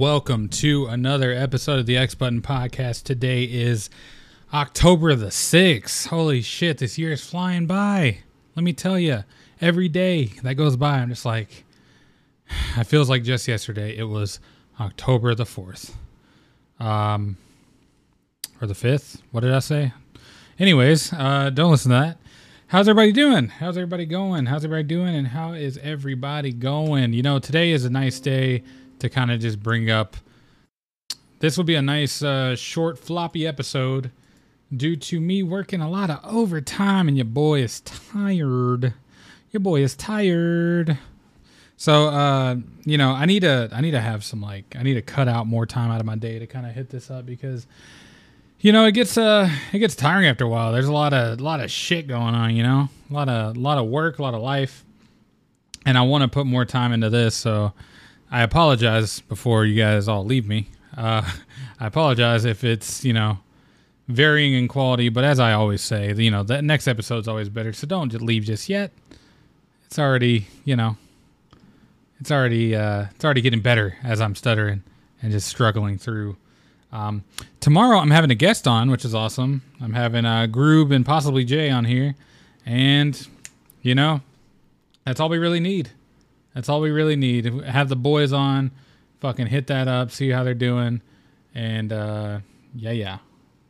welcome to another episode of the X Button Podcast. Today is October the 6th. Holy shit, this year is flying by. Let me tell you, every day that goes by, I'm just like, it feels like just yesterday. It was October the 4th. Um, or the 5th. What did I say? Anyways, uh, don't listen to that. How's everybody doing? How's everybody going? How's everybody doing? And how is everybody going? You know, today is a nice day to kind of just bring up. This will be a nice, uh, short, floppy episode due to me working a lot of overtime and your boy is tired. Your boy is tired. So, uh, you know, I need to, I need to have some like, I need to cut out more time out of my day to kind of hit this up because, you know, it gets, uh, it gets tiring after a while. There's a lot of, a lot of shit going on, you know, a lot of, a lot of work, a lot of life, and I want to put more time into this. So, I apologize before you guys all leave me. Uh, I apologize if it's you know varying in quality, but as I always say, you know the next episode's always better. So don't just leave just yet. It's already you know it's already uh, it's already getting better as I'm stuttering and just struggling through. Um, tomorrow I'm having a guest on, which is awesome. I'm having uh, Groob and possibly Jay on here, and you know that's all we really need. That's all we really need. Have the boys on, fucking hit that up, see how they're doing, and uh, yeah, yeah.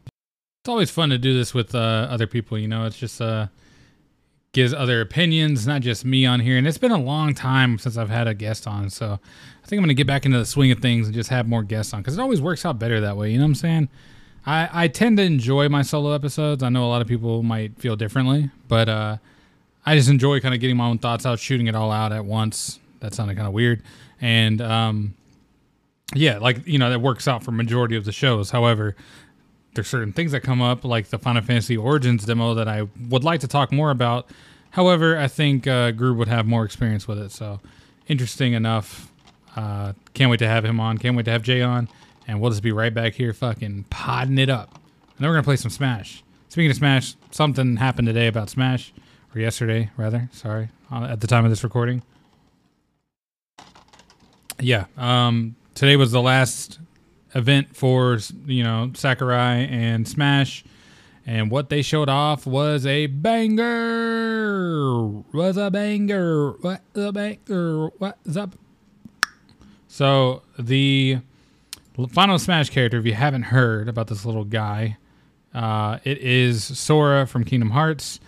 It's always fun to do this with uh, other people. You know, it's just uh, gives other opinions, not just me on here. And it's been a long time since I've had a guest on, so I think I'm gonna get back into the swing of things and just have more guests on because it always works out better that way. You know what I'm saying? I, I tend to enjoy my solo episodes. I know a lot of people might feel differently, but uh, I just enjoy kind of getting my own thoughts out, shooting it all out at once. That sounded kind of weird, and um, yeah, like you know that works out for majority of the shows. However, there's certain things that come up, like the Final Fantasy Origins demo, that I would like to talk more about. However, I think uh, would have more experience with it, so interesting enough. Uh, can't wait to have him on. Can't wait to have Jay on, and we'll just be right back here, fucking podding it up. And then we're gonna play some Smash. Speaking of Smash, something happened today about Smash or yesterday rather. Sorry, at the time of this recording. Yeah, um, today was the last event for you know Sakurai and Smash, and what they showed off was a banger. Was a banger. What a banger. What's up? So the final Smash character, if you haven't heard about this little guy, uh, it is Sora from Kingdom Hearts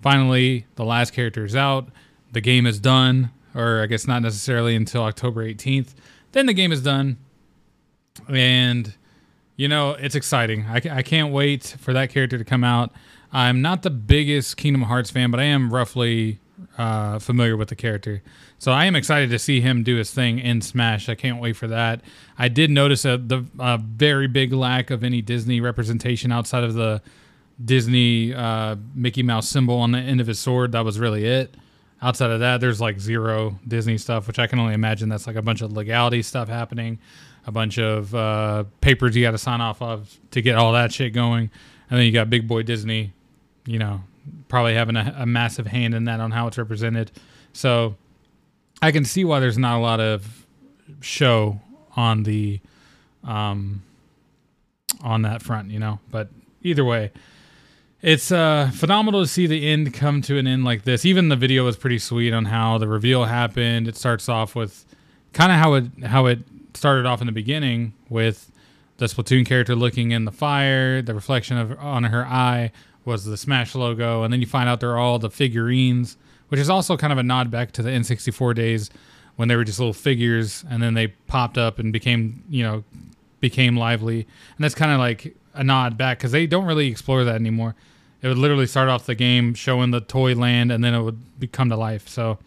finally the last character is out. The game is done or i guess not necessarily until october 18th then the game is done. And you know it's exciting. I, I can't wait for that character to come out. I'm not the biggest kingdom hearts fan but i am roughly uh, familiar with the character. So i am excited to see him do his thing in smash. I can't wait for that. I did notice a, the, a very big lack of any disney representation outside of the Disney uh, Mickey Mouse symbol on the end of his sword. That was really it. Outside of that, there's like zero Disney stuff, which I can only imagine that's like a bunch of legality stuff happening, a bunch of uh, papers you got to sign off of to get all that shit going. And then you got Big Boy Disney, you know, probably having a, a massive hand in that on how it's represented. So I can see why there's not a lot of show on the um on that front, you know. But either way, it's uh, phenomenal to see the end come to an end like this. Even the video was pretty sweet on how the reveal happened. It starts off with kind of how it how it started off in the beginning with the Splatoon character looking in the fire. The reflection of on her eye was the Smash logo, and then you find out they're all the figurines, which is also kind of a nod back to the N64 days when they were just little figures, and then they popped up and became you know became lively, and that's kind of like a nod back because they don't really explore that anymore it would literally start off the game showing the toy land and then it would come to life. So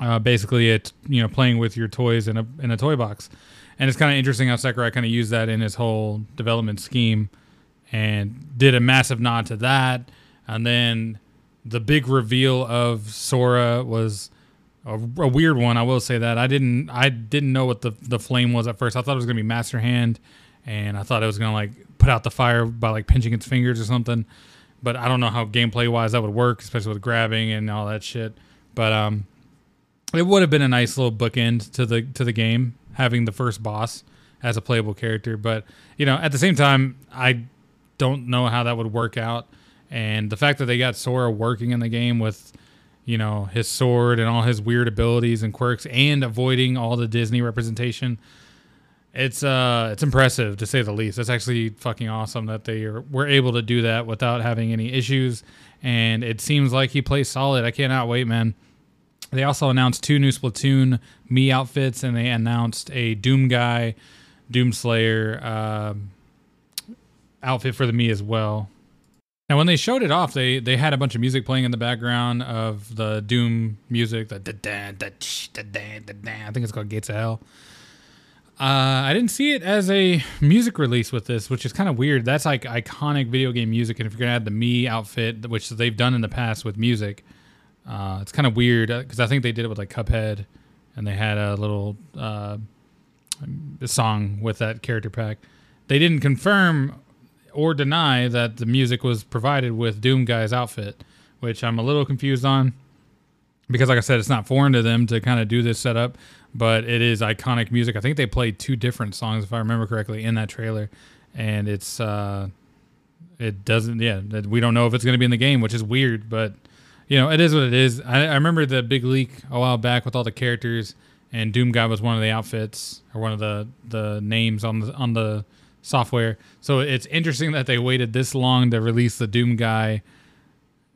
uh, basically, it's you know playing with your toys in a in a toy box, and it's kind of interesting how Sakurai kind of used that in his whole development scheme, and did a massive nod to that, and then the big reveal of Sora was. A, a weird one, I will say that I didn't I didn't know what the the flame was at first. I thought it was gonna be Master Hand, and I thought it was gonna like put out the fire by like pinching its fingers or something but I don't know how gameplay wise that would work, especially with grabbing and all that shit. But um, it would have been a nice little bookend to the to the game having the first boss as a playable character. But you know, at the same time, I don't know how that would work out. And the fact that they got Sora working in the game with, you know, his sword and all his weird abilities and quirks, and avoiding all the Disney representation, it's uh, it's impressive to say the least. It's actually fucking awesome that they are, were able to do that without having any issues. And it seems like he plays solid. I cannot wait, man. They also announced two new Splatoon Mii outfits, and they announced a Doom guy, Doom Slayer uh, outfit for the Mii as well. Now, when they showed it off, they they had a bunch of music playing in the background of the Doom music. The da da da da da da. I think it's called Gates of Hell. Uh, I didn't see it as a music release with this, which is kind of weird. That's like iconic video game music, and if you're gonna add the Mii outfit, which they've done in the past with music, uh, it's kind of weird because I think they did it with like Cuphead, and they had a little uh, song with that character pack. They didn't confirm or deny that the music was provided with Doom Guy's outfit, which I'm a little confused on because, like I said, it's not foreign to them to kind of do this setup but it is iconic music. I think they played two different songs, if I remember correctly, in that trailer, and it's uh, it doesn't. Yeah, we don't know if it's going to be in the game, which is weird, but you know, it is what it is. I, I remember the big leak a while back with all the characters, and Doom Guy was one of the outfits or one of the the names on the on the software. So it's interesting that they waited this long to release the Doom Guy,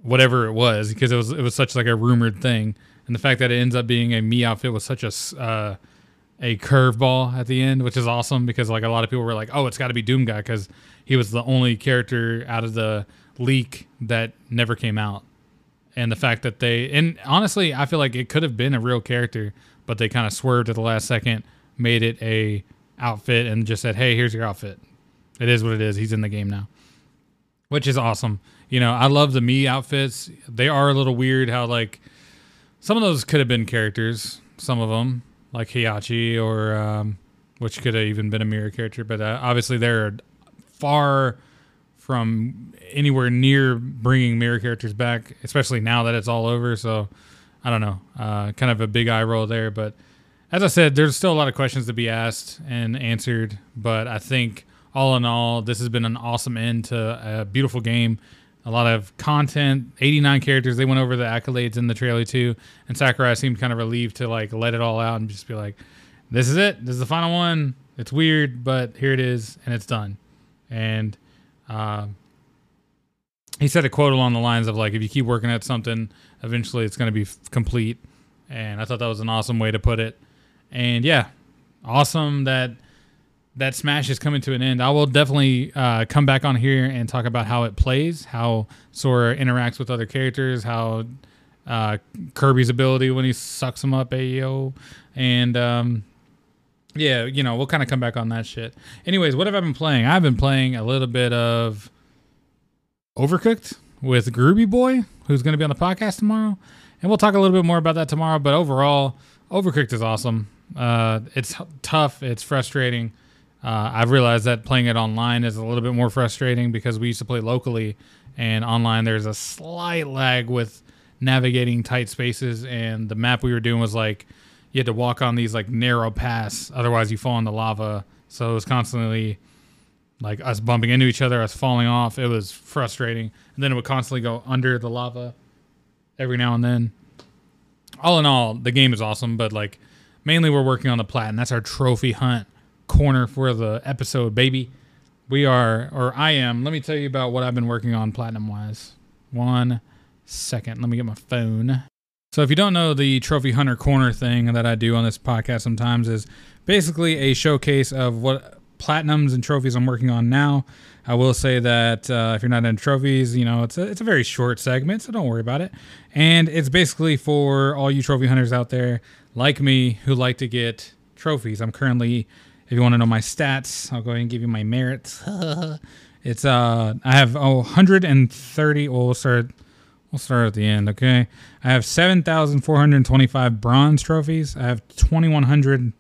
whatever it was, because it was it was such like a rumored thing and the fact that it ends up being a Mii outfit was such a uh, a curveball at the end, which is awesome because like a lot of people were like, "Oh, it's got to be Doom Guy" because he was the only character out of the leak that never came out. And the fact that they and honestly, I feel like it could have been a real character, but they kind of swerved at the last second, made it a outfit, and just said, "Hey, here's your outfit." It is what it is. He's in the game now, which is awesome. You know, I love the Mii outfits. They are a little weird how like some of those could have been characters. Some of them, like Heihachi, or um, which could have even been a mirror character. But uh, obviously, they're far from anywhere near bringing mirror characters back, especially now that it's all over. So I don't know, uh, kind of a big eye roll there. But as I said, there's still a lot of questions to be asked and answered. But I think all in all, this has been an awesome end to a beautiful game a lot of content. 89 characters they went over the accolades in the trailer too. And sakurai seemed kind of relieved to like let it all out and just be like this is it. This is the final one. It's weird but here it is and it's done. And uh, he said a quote along the lines of like if you keep working at something eventually it's going to be f- complete. And i thought that was an awesome way to put it. And yeah awesome that that Smash is coming to an end, I will definitely uh, come back on here and talk about how it plays, how Sora interacts with other characters, how uh, Kirby's ability when he sucks them up, ayo, and um, yeah, you know, we'll kind of come back on that shit. Anyways, what have I been playing? I've been playing a little bit of Overcooked with Groovy Boy, who's going to be on the podcast tomorrow, and we'll talk a little bit more about that tomorrow. But overall, Overcooked is awesome. Uh, it's tough. It's frustrating. Uh, I've realized that playing it online is a little bit more frustrating because we used to play locally, and online there's a slight lag with navigating tight spaces. And the map we were doing was like you had to walk on these like narrow paths, otherwise you fall in the lava. So it was constantly like us bumping into each other, us falling off. It was frustrating, and then it would constantly go under the lava every now and then. All in all, the game is awesome, but like mainly we're working on the plat, and that's our trophy hunt corner for the episode, baby. We are, or I am. Let me tell you about what I've been working on platinum wise. One second. Let me get my phone. So, if you don't know, the Trophy Hunter Corner thing that I do on this podcast sometimes is basically a showcase of what platinums and trophies I'm working on now. I will say that uh, if you're not into trophies, you know, it's a, it's a very short segment, so don't worry about it. And it's basically for all you trophy hunters out there like me who like to get trophies. I'm currently if you want to know my stats, I'll go ahead and give you my merits. it's uh, I have oh, 130. Well, we'll start. We'll start at the end. Okay, I have 7,425 bronze trophies. I have 2,100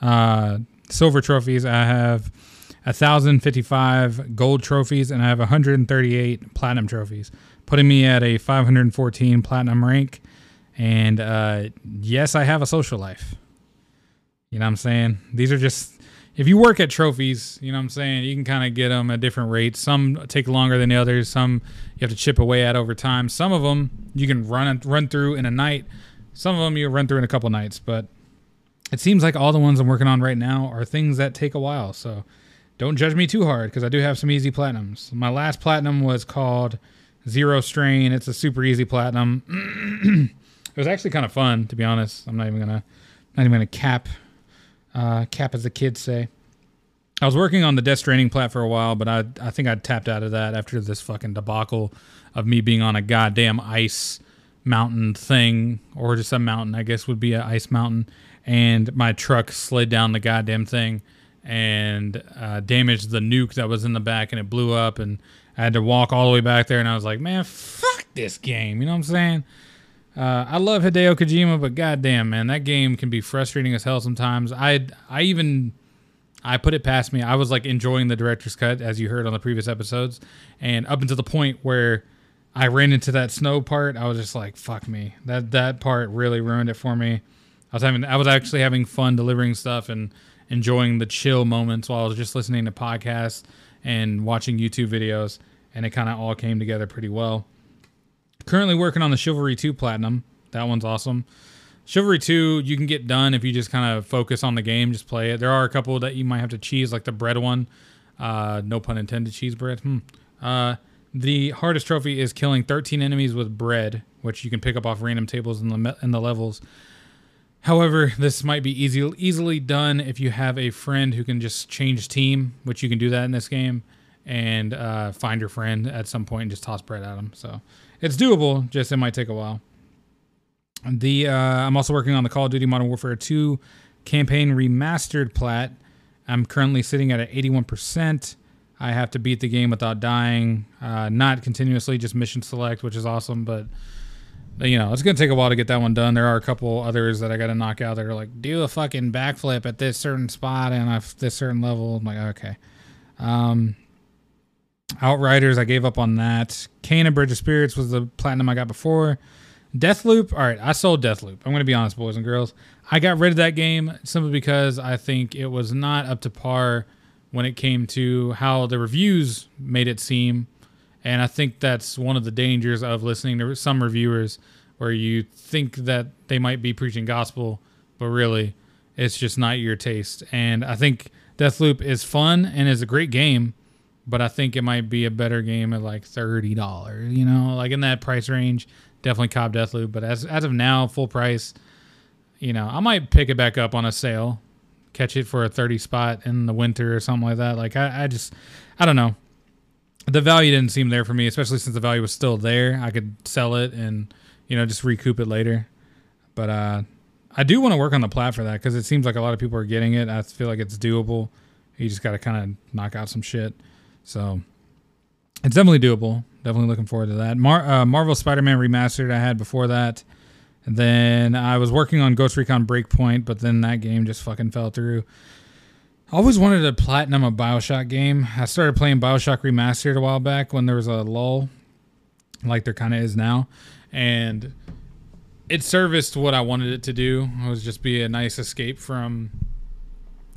uh, silver trophies. I have 1,055 gold trophies, and I have 138 platinum trophies, putting me at a 514 platinum rank. And uh, yes, I have a social life. You know what I'm saying? These are just if you work at trophies, you know what I'm saying, you can kind of get them at different rates. Some take longer than the others. Some you have to chip away at over time. Some of them you can run run through in a night. Some of them you run through in a couple nights, but it seems like all the ones I'm working on right now are things that take a while. So don't judge me too hard because I do have some easy platinums. My last platinum was called Zero Strain. It's a super easy platinum. it was actually kind of fun, to be honest. I'm not even gonna not even gonna cap uh, cap as the kids say. I was working on the Death Stranding plat for a while, but I I think I tapped out of that after this fucking debacle of me being on a goddamn ice mountain thing, or just a mountain, I guess would be an ice mountain, and my truck slid down the goddamn thing and uh, damaged the nuke that was in the back, and it blew up, and I had to walk all the way back there, and I was like, man, fuck this game, you know what I'm saying? Uh, I love Hideo Kojima, but goddamn, man, that game can be frustrating as hell sometimes. I I even I put it past me. I was like enjoying the director's cut, as you heard on the previous episodes, and up until the point where I ran into that snow part, I was just like, "Fuck me!" That that part really ruined it for me. I was having, I was actually having fun delivering stuff and enjoying the chill moments while I was just listening to podcasts and watching YouTube videos, and it kind of all came together pretty well. Currently working on the Chivalry 2 Platinum. That one's awesome. Chivalry 2, you can get done if you just kind of focus on the game, just play it. There are a couple that you might have to cheese, like the bread one. Uh, no pun intended, cheese bread. Hmm. Uh, the hardest trophy is killing 13 enemies with bread, which you can pick up off random tables in the in the levels. However, this might be easy, easily done if you have a friend who can just change team, which you can do that in this game, and uh, find your friend at some point and just toss bread at them. So it's doable, just it might take a while. The uh, I'm also working on the Call of Duty Modern Warfare 2 campaign remastered plat. I'm currently sitting at an 81%. I have to beat the game without dying, uh, not continuously, just mission select, which is awesome, but you know, it's gonna take a while to get that one done. There are a couple others that I gotta knock out that are like, do a fucking backflip at this certain spot and at this certain level. I'm like, okay. Um, Outriders, I gave up on that. Kena: Bridge of Spirits was the platinum I got before. Deathloop, all right, I sold Deathloop. I'm gonna be honest, boys and girls. I got rid of that game simply because I think it was not up to par when it came to how the reviews made it seem and I think that's one of the dangers of listening to some reviewers where you think that they might be preaching gospel, but really it's just not your taste. And I think Deathloop is fun and is a great game, but I think it might be a better game at like $30, you know, like in that price range. Definitely cop Deathloop, but as as of now, full price, you know, I might pick it back up on a sale, catch it for a 30 spot in the winter or something like that. Like I, I just I don't know the value didn't seem there for me, especially since the value was still there. I could sell it and you know just recoup it later. But uh, I do want to work on the plat for that because it seems like a lot of people are getting it. I feel like it's doable. You just got to kind of knock out some shit. So it's definitely doable. Definitely looking forward to that. Mar- uh, Marvel Spider-Man remastered I had before that. And then I was working on Ghost Recon Breakpoint, but then that game just fucking fell through. I always wanted to platinum a Bioshock game. I started playing Bioshock Remastered a while back when there was a lull, like there kind of is now, and it serviced what I wanted it to do. It was just be a nice escape from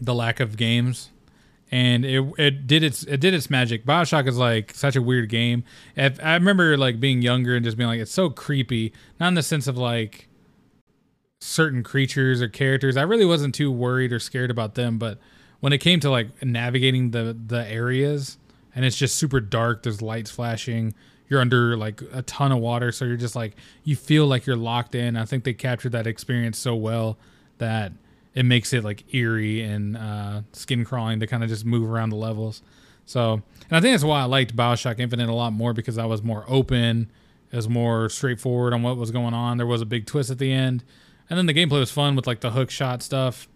the lack of games, and it it did its it did its magic. Bioshock is like such a weird game. If, I remember like being younger and just being like, it's so creepy. Not in the sense of like certain creatures or characters. I really wasn't too worried or scared about them, but when it came to like navigating the the areas and it's just super dark there's lights flashing you're under like a ton of water so you're just like you feel like you're locked in i think they captured that experience so well that it makes it like eerie and uh, skin crawling to kind of just move around the levels so and i think that's why i liked bioshock infinite a lot more because i was more open it was more straightforward on what was going on there was a big twist at the end and then the gameplay was fun with like the hook shot stuff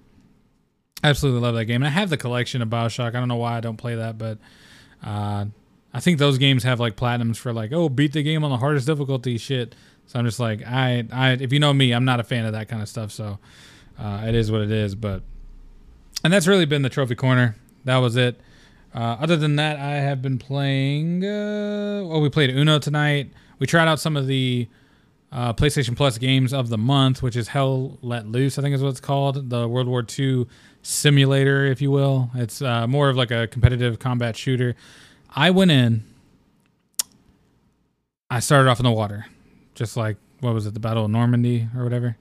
absolutely love that game. And I have the collection of Bioshock. I don't know why I don't play that, but uh, I think those games have like platinums for like, oh, beat the game on the hardest difficulty shit. So I'm just like, I, I, if you know me, I'm not a fan of that kind of stuff. So uh, it is what it is. But and that's really been the trophy corner. That was it. Uh, other than that, I have been playing. Uh, well, we played Uno tonight. We tried out some of the uh, PlayStation Plus games of the month, which is Hell Let Loose, I think is what it's called, the World War II simulator, if you will. It's uh, more of like a competitive combat shooter. I went in. I started off in the water, just like what was it, the Battle of Normandy or whatever.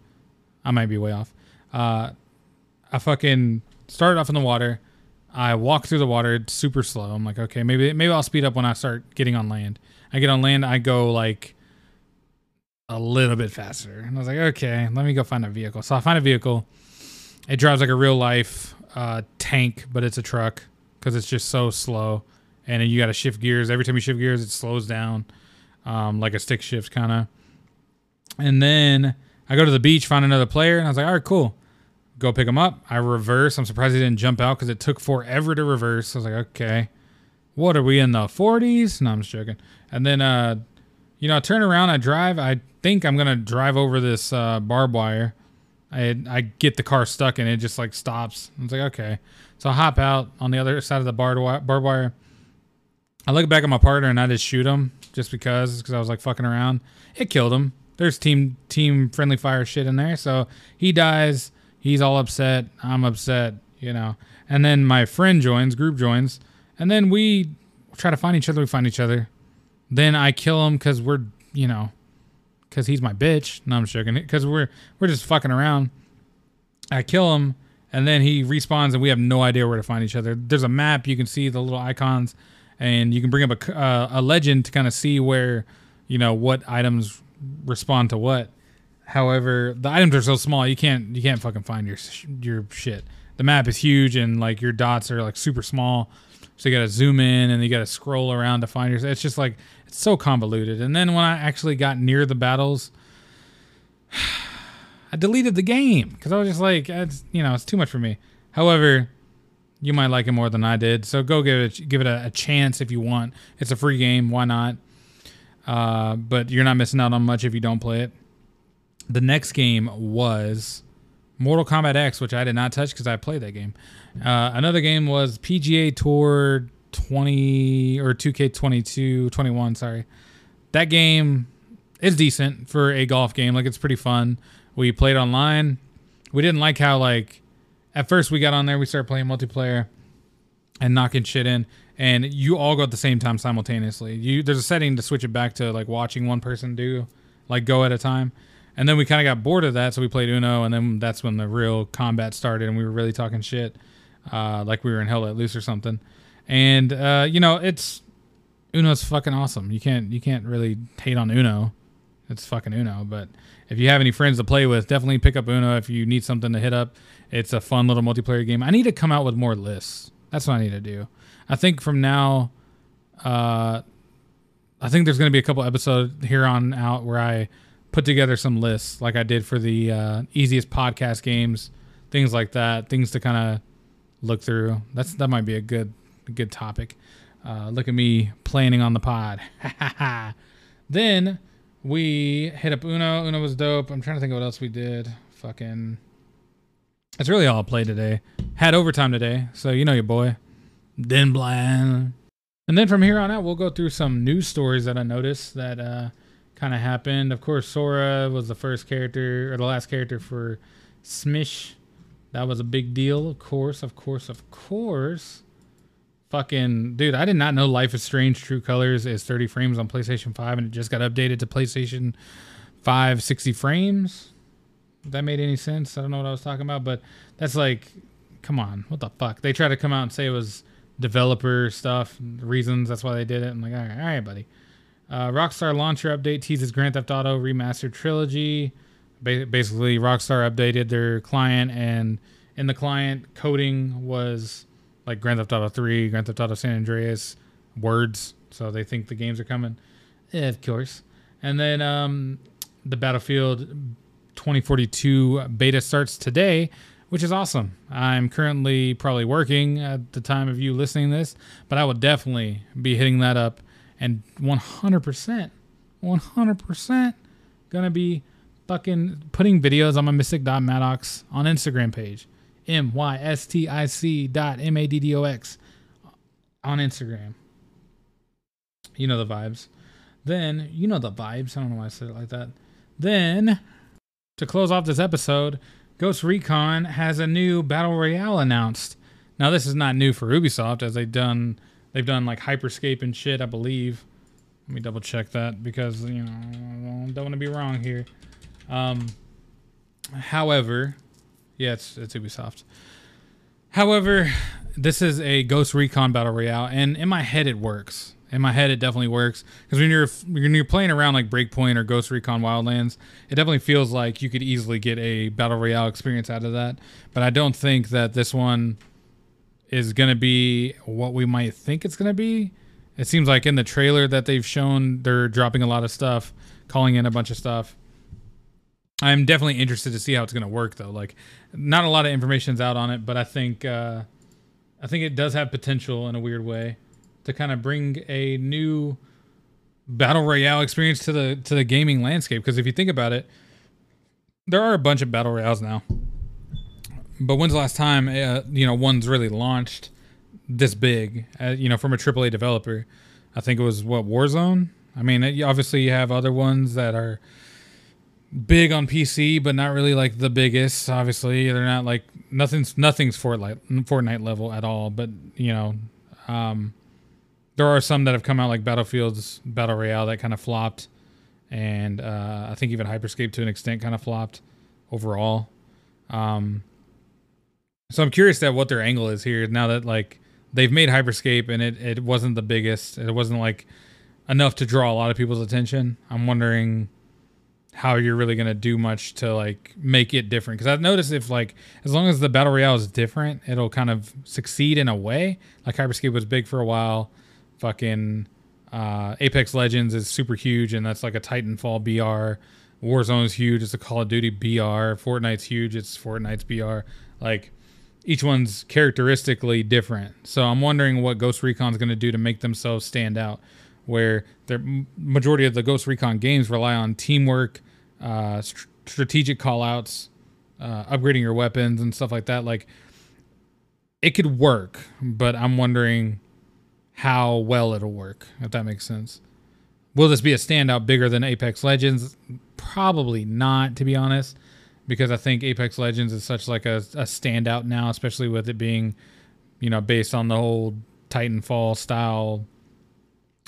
I might be way off. Uh, I fucking started off in the water. I walk through the water it's super slow. I'm like, okay, maybe maybe I'll speed up when I start getting on land. I get on land, I go like a little bit faster. And I was like, okay, let me go find a vehicle. So I find a vehicle. It drives like a real life uh, tank, but it's a truck because it's just so slow. And you got to shift gears. Every time you shift gears, it slows down um, like a stick shift kind of. And then I go to the beach, find another player, and I was like, all right, cool. Go pick him up. I reverse. I'm surprised he didn't jump out because it took forever to reverse. I was like, okay, what are we in the 40s? No, I'm just joking. And then, uh, you know, I turn around, I drive. I think I'm gonna drive over this uh, barbed wire. I I get the car stuck and it just like stops. I was like, okay. So I hop out on the other side of the barbed wire. Barbed wire. I look back at my partner and I just shoot him just because because I was like fucking around. It killed him. There's team team friendly fire shit in there, so he dies. He's all upset. I'm upset. You know. And then my friend joins, group joins, and then we try to find each other. We find each other. Then I kill him because we're you know because he's my bitch. No, I'm joking. Because we're we're just fucking around. I kill him, and then he respawns, and we have no idea where to find each other. There's a map. You can see the little icons, and you can bring up a uh, a legend to kind of see where you know what items respond to what. However, the items are so small you can't you can't fucking find your your shit. The map is huge and like your dots are like super small, so you got to zoom in and you got to scroll around to find your. It's just like it's so convoluted. And then when I actually got near the battles, I deleted the game because I was just like, it's you know, it's too much for me. However, you might like it more than I did, so go give it give it a, a chance if you want. It's a free game, why not? Uh, but you're not missing out on much if you don't play it. The next game was Mortal Kombat X, which I did not touch because I played that game. Uh, another game was PGA Tour 20 or 2K22, 21, sorry. That game is decent for a golf game. Like it's pretty fun. We played online. We didn't like how like at first we got on there, we started playing multiplayer and knocking shit in and you all go at the same time simultaneously. You there's a setting to switch it back to like watching one person do like go at a time. And then we kind of got bored of that, so we played Uno, and then that's when the real combat started, and we were really talking shit, uh, like we were in Hell Let Loose or something. And uh, you know, it's Uno's fucking awesome. You can't you can't really hate on Uno. It's fucking Uno. But if you have any friends to play with, definitely pick up Uno if you need something to hit up. It's a fun little multiplayer game. I need to come out with more lists. That's what I need to do. I think from now, uh, I think there's going to be a couple episodes here on out where I put together some lists like I did for the uh, easiest podcast games, things like that, things to kind of look through. That's that might be a good a good topic. Uh, look at me planning on the pod. then we hit up Uno. Uno was dope. I'm trying to think of what else we did. Fucking. That's really all I played today. Had overtime today, so you know your boy. Then blind. And then from here on out, we'll go through some news stories that I noticed that uh, kind of happened. Of course, Sora was the first character or the last character for Smish. That was a big deal, of course, of course, of course. Fucking dude, I did not know Life is Strange True Colors is 30 frames on PlayStation 5 and it just got updated to PlayStation 5 60 frames. If that made any sense? I don't know what I was talking about, but that's like come on, what the fuck? They try to come out and say it was developer stuff, reasons that's why they did it. I'm like, all right, all right, buddy. Uh, Rockstar launcher update teases Grand Theft Auto remastered trilogy. Ba- basically, Rockstar updated their client, and in the client, coding was like Grand Theft Auto 3, Grand Theft Auto San Andreas words. So they think the games are coming. Yeah, of course. And then um, the Battlefield 2042 beta starts today, which is awesome. I'm currently probably working at the time of you listening this, but I will definitely be hitting that up and 100%, 100% gonna be fucking putting videos on my mystic.maddox on Instagram page. M Y S T I C dot M A D D O X on Instagram. You know the vibes. Then, you know the vibes. I don't know why I said it like that. Then, to close off this episode, Ghost Recon has a new battle royale announced. Now, this is not new for Ubisoft, as they've done they've done like Hyperscape and shit, I believe. Let me double check that because you know I don't want to be wrong here. Um, however, yeah, it's it's Ubisoft. However, this is a Ghost Recon battle royale, and in my head it works. In my head, it definitely works because when you're when you're playing around like Breakpoint or Ghost Recon Wildlands, it definitely feels like you could easily get a battle royale experience out of that. But I don't think that this one is gonna be what we might think it's gonna be. It seems like in the trailer that they've shown, they're dropping a lot of stuff, calling in a bunch of stuff. I'm definitely interested to see how it's going to work, though. Like, not a lot of information's out on it, but I think uh, I think it does have potential in a weird way to kind of bring a new battle royale experience to the to the gaming landscape. Because if you think about it, there are a bunch of battle royales now. But when's the last time uh, you know one's really launched this big? Uh, you know, from a AAA developer. I think it was what Warzone. I mean, it, obviously you have other ones that are big on PC, but not really like the biggest. Obviously, they're not like nothing's nothing's Fortnite Fortnite level at all. But you know, um, there are some that have come out like Battlefield's Battle Royale that kind of flopped, and uh, I think even Hyperscape to an extent kind of flopped overall. Um, so I'm curious at what their angle is here now that like they've made Hyperscape and it it wasn't the biggest. It wasn't like enough to draw a lot of people's attention. I'm wondering how you're really going to do much to like make it different. Because i've noticed if like as long as the battle royale is different it'll kind of succeed in a way. Like hyperscape was big for a while. Fucking uh, apex legends is super huge and that's like a titanfall br warzone is huge. It's a call of duty br fortnite's huge. It's fortnite's br like each one's characteristically different so i'm wondering what ghost recon's going to do to make themselves stand out where the majority of the Ghost Recon games rely on teamwork, uh, st- strategic callouts, uh, upgrading your weapons and stuff like that. Like it could work, but I'm wondering how well it'll work. If that makes sense. Will this be a standout bigger than Apex Legends? Probably not, to be honest, because I think Apex Legends is such like a, a standout now, especially with it being, you know, based on the whole Titanfall style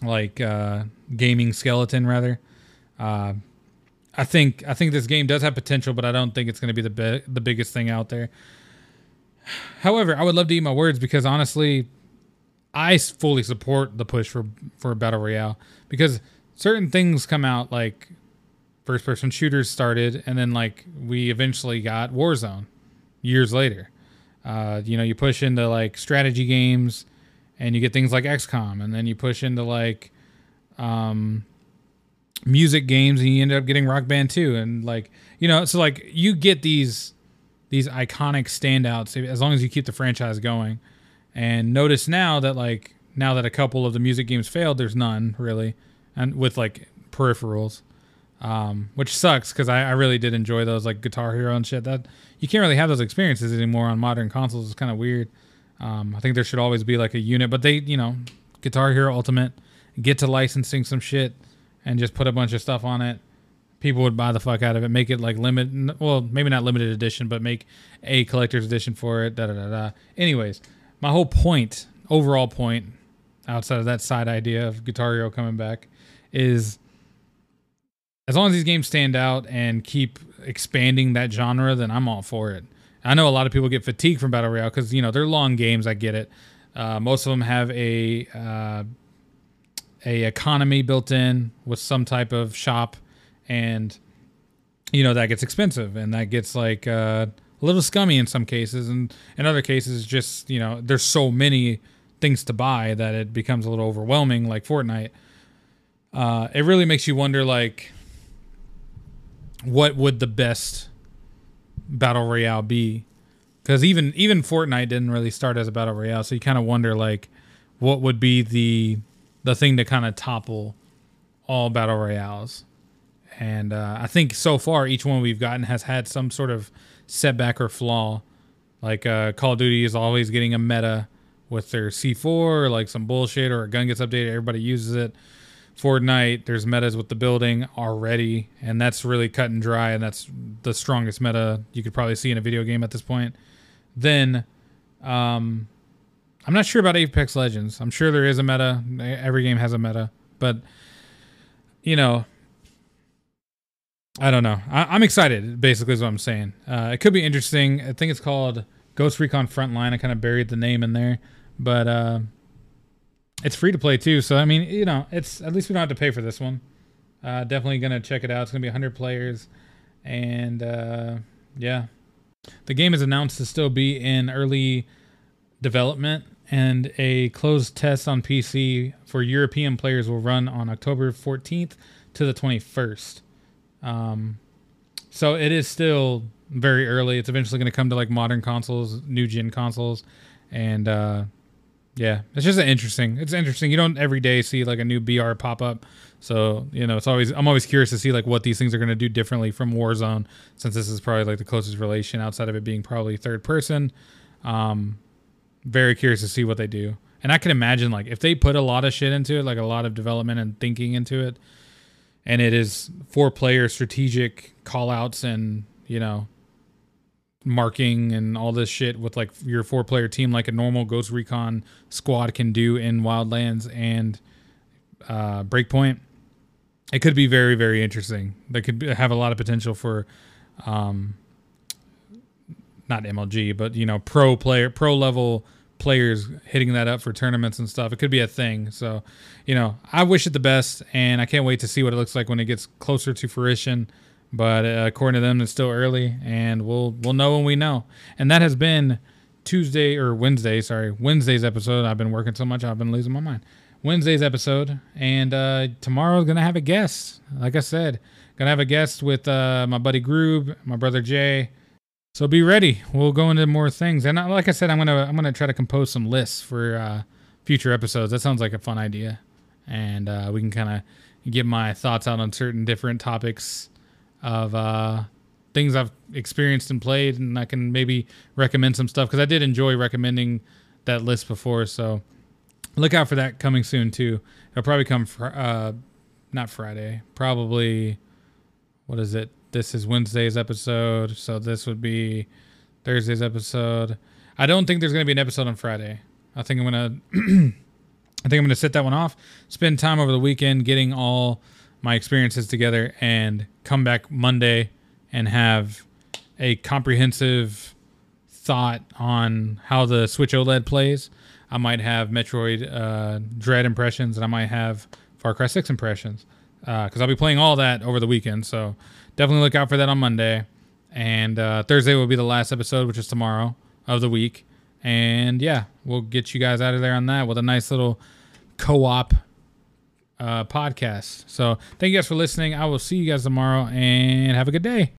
like uh, gaming skeleton rather. Uh, I think I think this game does have potential, but I don't think it's going to be the be- the biggest thing out there. However, I would love to eat my words because honestly, I fully support the push for for battle royale because certain things come out like first person shooters started, and then like we eventually got Warzone years later. Uh, you know, you push into like strategy games and you get things like XCOM, and then you push into like um, music games, and you end up getting Rock Band 2, and like you know, so like you get these these iconic standouts as long as you keep the franchise going. And notice now that like now that a couple of the music games failed, there's none really, and with like peripherals, um, which sucks because I, I really did enjoy those like Guitar Hero and shit. That you can't really have those experiences anymore on modern consoles. It's kind of weird. Um, I think there should always be like a unit, but they, you know, Guitar Hero Ultimate, get to licensing some shit and just put a bunch of stuff on it. People would buy the fuck out of it. Make it like limit, well, maybe not limited edition, but make a collector's edition for it. Da da da da. Anyways, my whole point, overall point, outside of that side idea of Guitar Hero coming back, is as long as these games stand out and keep expanding that genre, then I'm all for it. I know a lot of people get fatigued from battle royale because you know they're long games. I get it. Uh, most of them have a uh, a economy built in with some type of shop, and you know that gets expensive and that gets like uh, a little scummy in some cases, and in other cases, just you know there's so many things to buy that it becomes a little overwhelming, like Fortnite. Uh, it really makes you wonder, like, what would the best battle royale be? Because even even Fortnite didn't really start as a battle royale, so you kind of wonder like what would be the the thing to kind of topple all battle royales. And uh, I think so far each one we've gotten has had some sort of setback or flaw. Like uh, Call of Duty is always getting a meta with their C4 or like some bullshit or a gun gets updated, everybody uses it. Fortnite, there's metas with the building already, and that's really cut and dry, and that's the strongest meta you could probably see in a video game at this point. Then, um, I'm not sure about Apex Legends. I'm sure there is a meta. Every game has a meta, but you know, I don't know. I, am excited. Basically, is what I'm saying. Uh, it could be interesting. I think it's called Ghost Recon Frontline. I kind of buried the name in there, but uh, it's free to play too. So I mean, you know, it's at least we don't have to pay for this one. Uh, definitely gonna check it out. It's gonna be 100 players, and uh, yeah, the game is announced to still be in early development, and a closed test on PC for European players will run on October 14th to the 21st. Um, so it is still very early. It's eventually going to come to like modern consoles, new gen consoles, and uh, yeah, it's just interesting. It's interesting. You don't every day see like a new BR pop up, so you know it's always. I'm always curious to see like what these things are going to do differently from Warzone, since this is probably like the closest relation outside of it being probably third person. Um, very curious to see what they do, and I can imagine like if they put a lot of shit into it, like a lot of development and thinking into it, and it is four player strategic call outs and you know marking and all this shit with like your four player team like a normal ghost recon squad can do in wildlands and uh, breakpoint it could be very very interesting that could have a lot of potential for um not mlg but you know pro player pro level players hitting that up for tournaments and stuff. It could be a thing. So, you know, I wish it the best, and I can't wait to see what it looks like when it gets closer to fruition. But uh, according to them, it's still early, and we'll we'll know when we know. And that has been Tuesday or Wednesday, sorry, Wednesday's episode. I've been working so much, I've been losing my mind. Wednesday's episode, and uh, tomorrow's gonna have a guest. Like I said, gonna have a guest with uh, my buddy Groob, my brother Jay so be ready. We'll go into more things, and like I said, I'm gonna I'm gonna try to compose some lists for uh, future episodes. That sounds like a fun idea, and uh, we can kind of get my thoughts out on certain different topics of uh, things I've experienced and played, and I can maybe recommend some stuff because I did enjoy recommending that list before. So look out for that coming soon too. It'll probably come fr- uh, not Friday, probably what is it? This is Wednesday's episode, so this would be Thursday's episode. I don't think there's to be an episode on Friday. I think I'm to I think I'm going to sit that one off, spend time over the weekend getting all my experiences together and come back Monday and have a comprehensive thought on how the Switch OLED plays. I might have Metroid uh, Dread impressions and I might have Far Cry 6 impressions because uh, I'll be playing all that over the weekend. So definitely look out for that on Monday. And uh, Thursday will be the last episode, which is tomorrow of the week. And yeah, we'll get you guys out of there on that with a nice little co op uh, podcast. So thank you guys for listening. I will see you guys tomorrow and have a good day.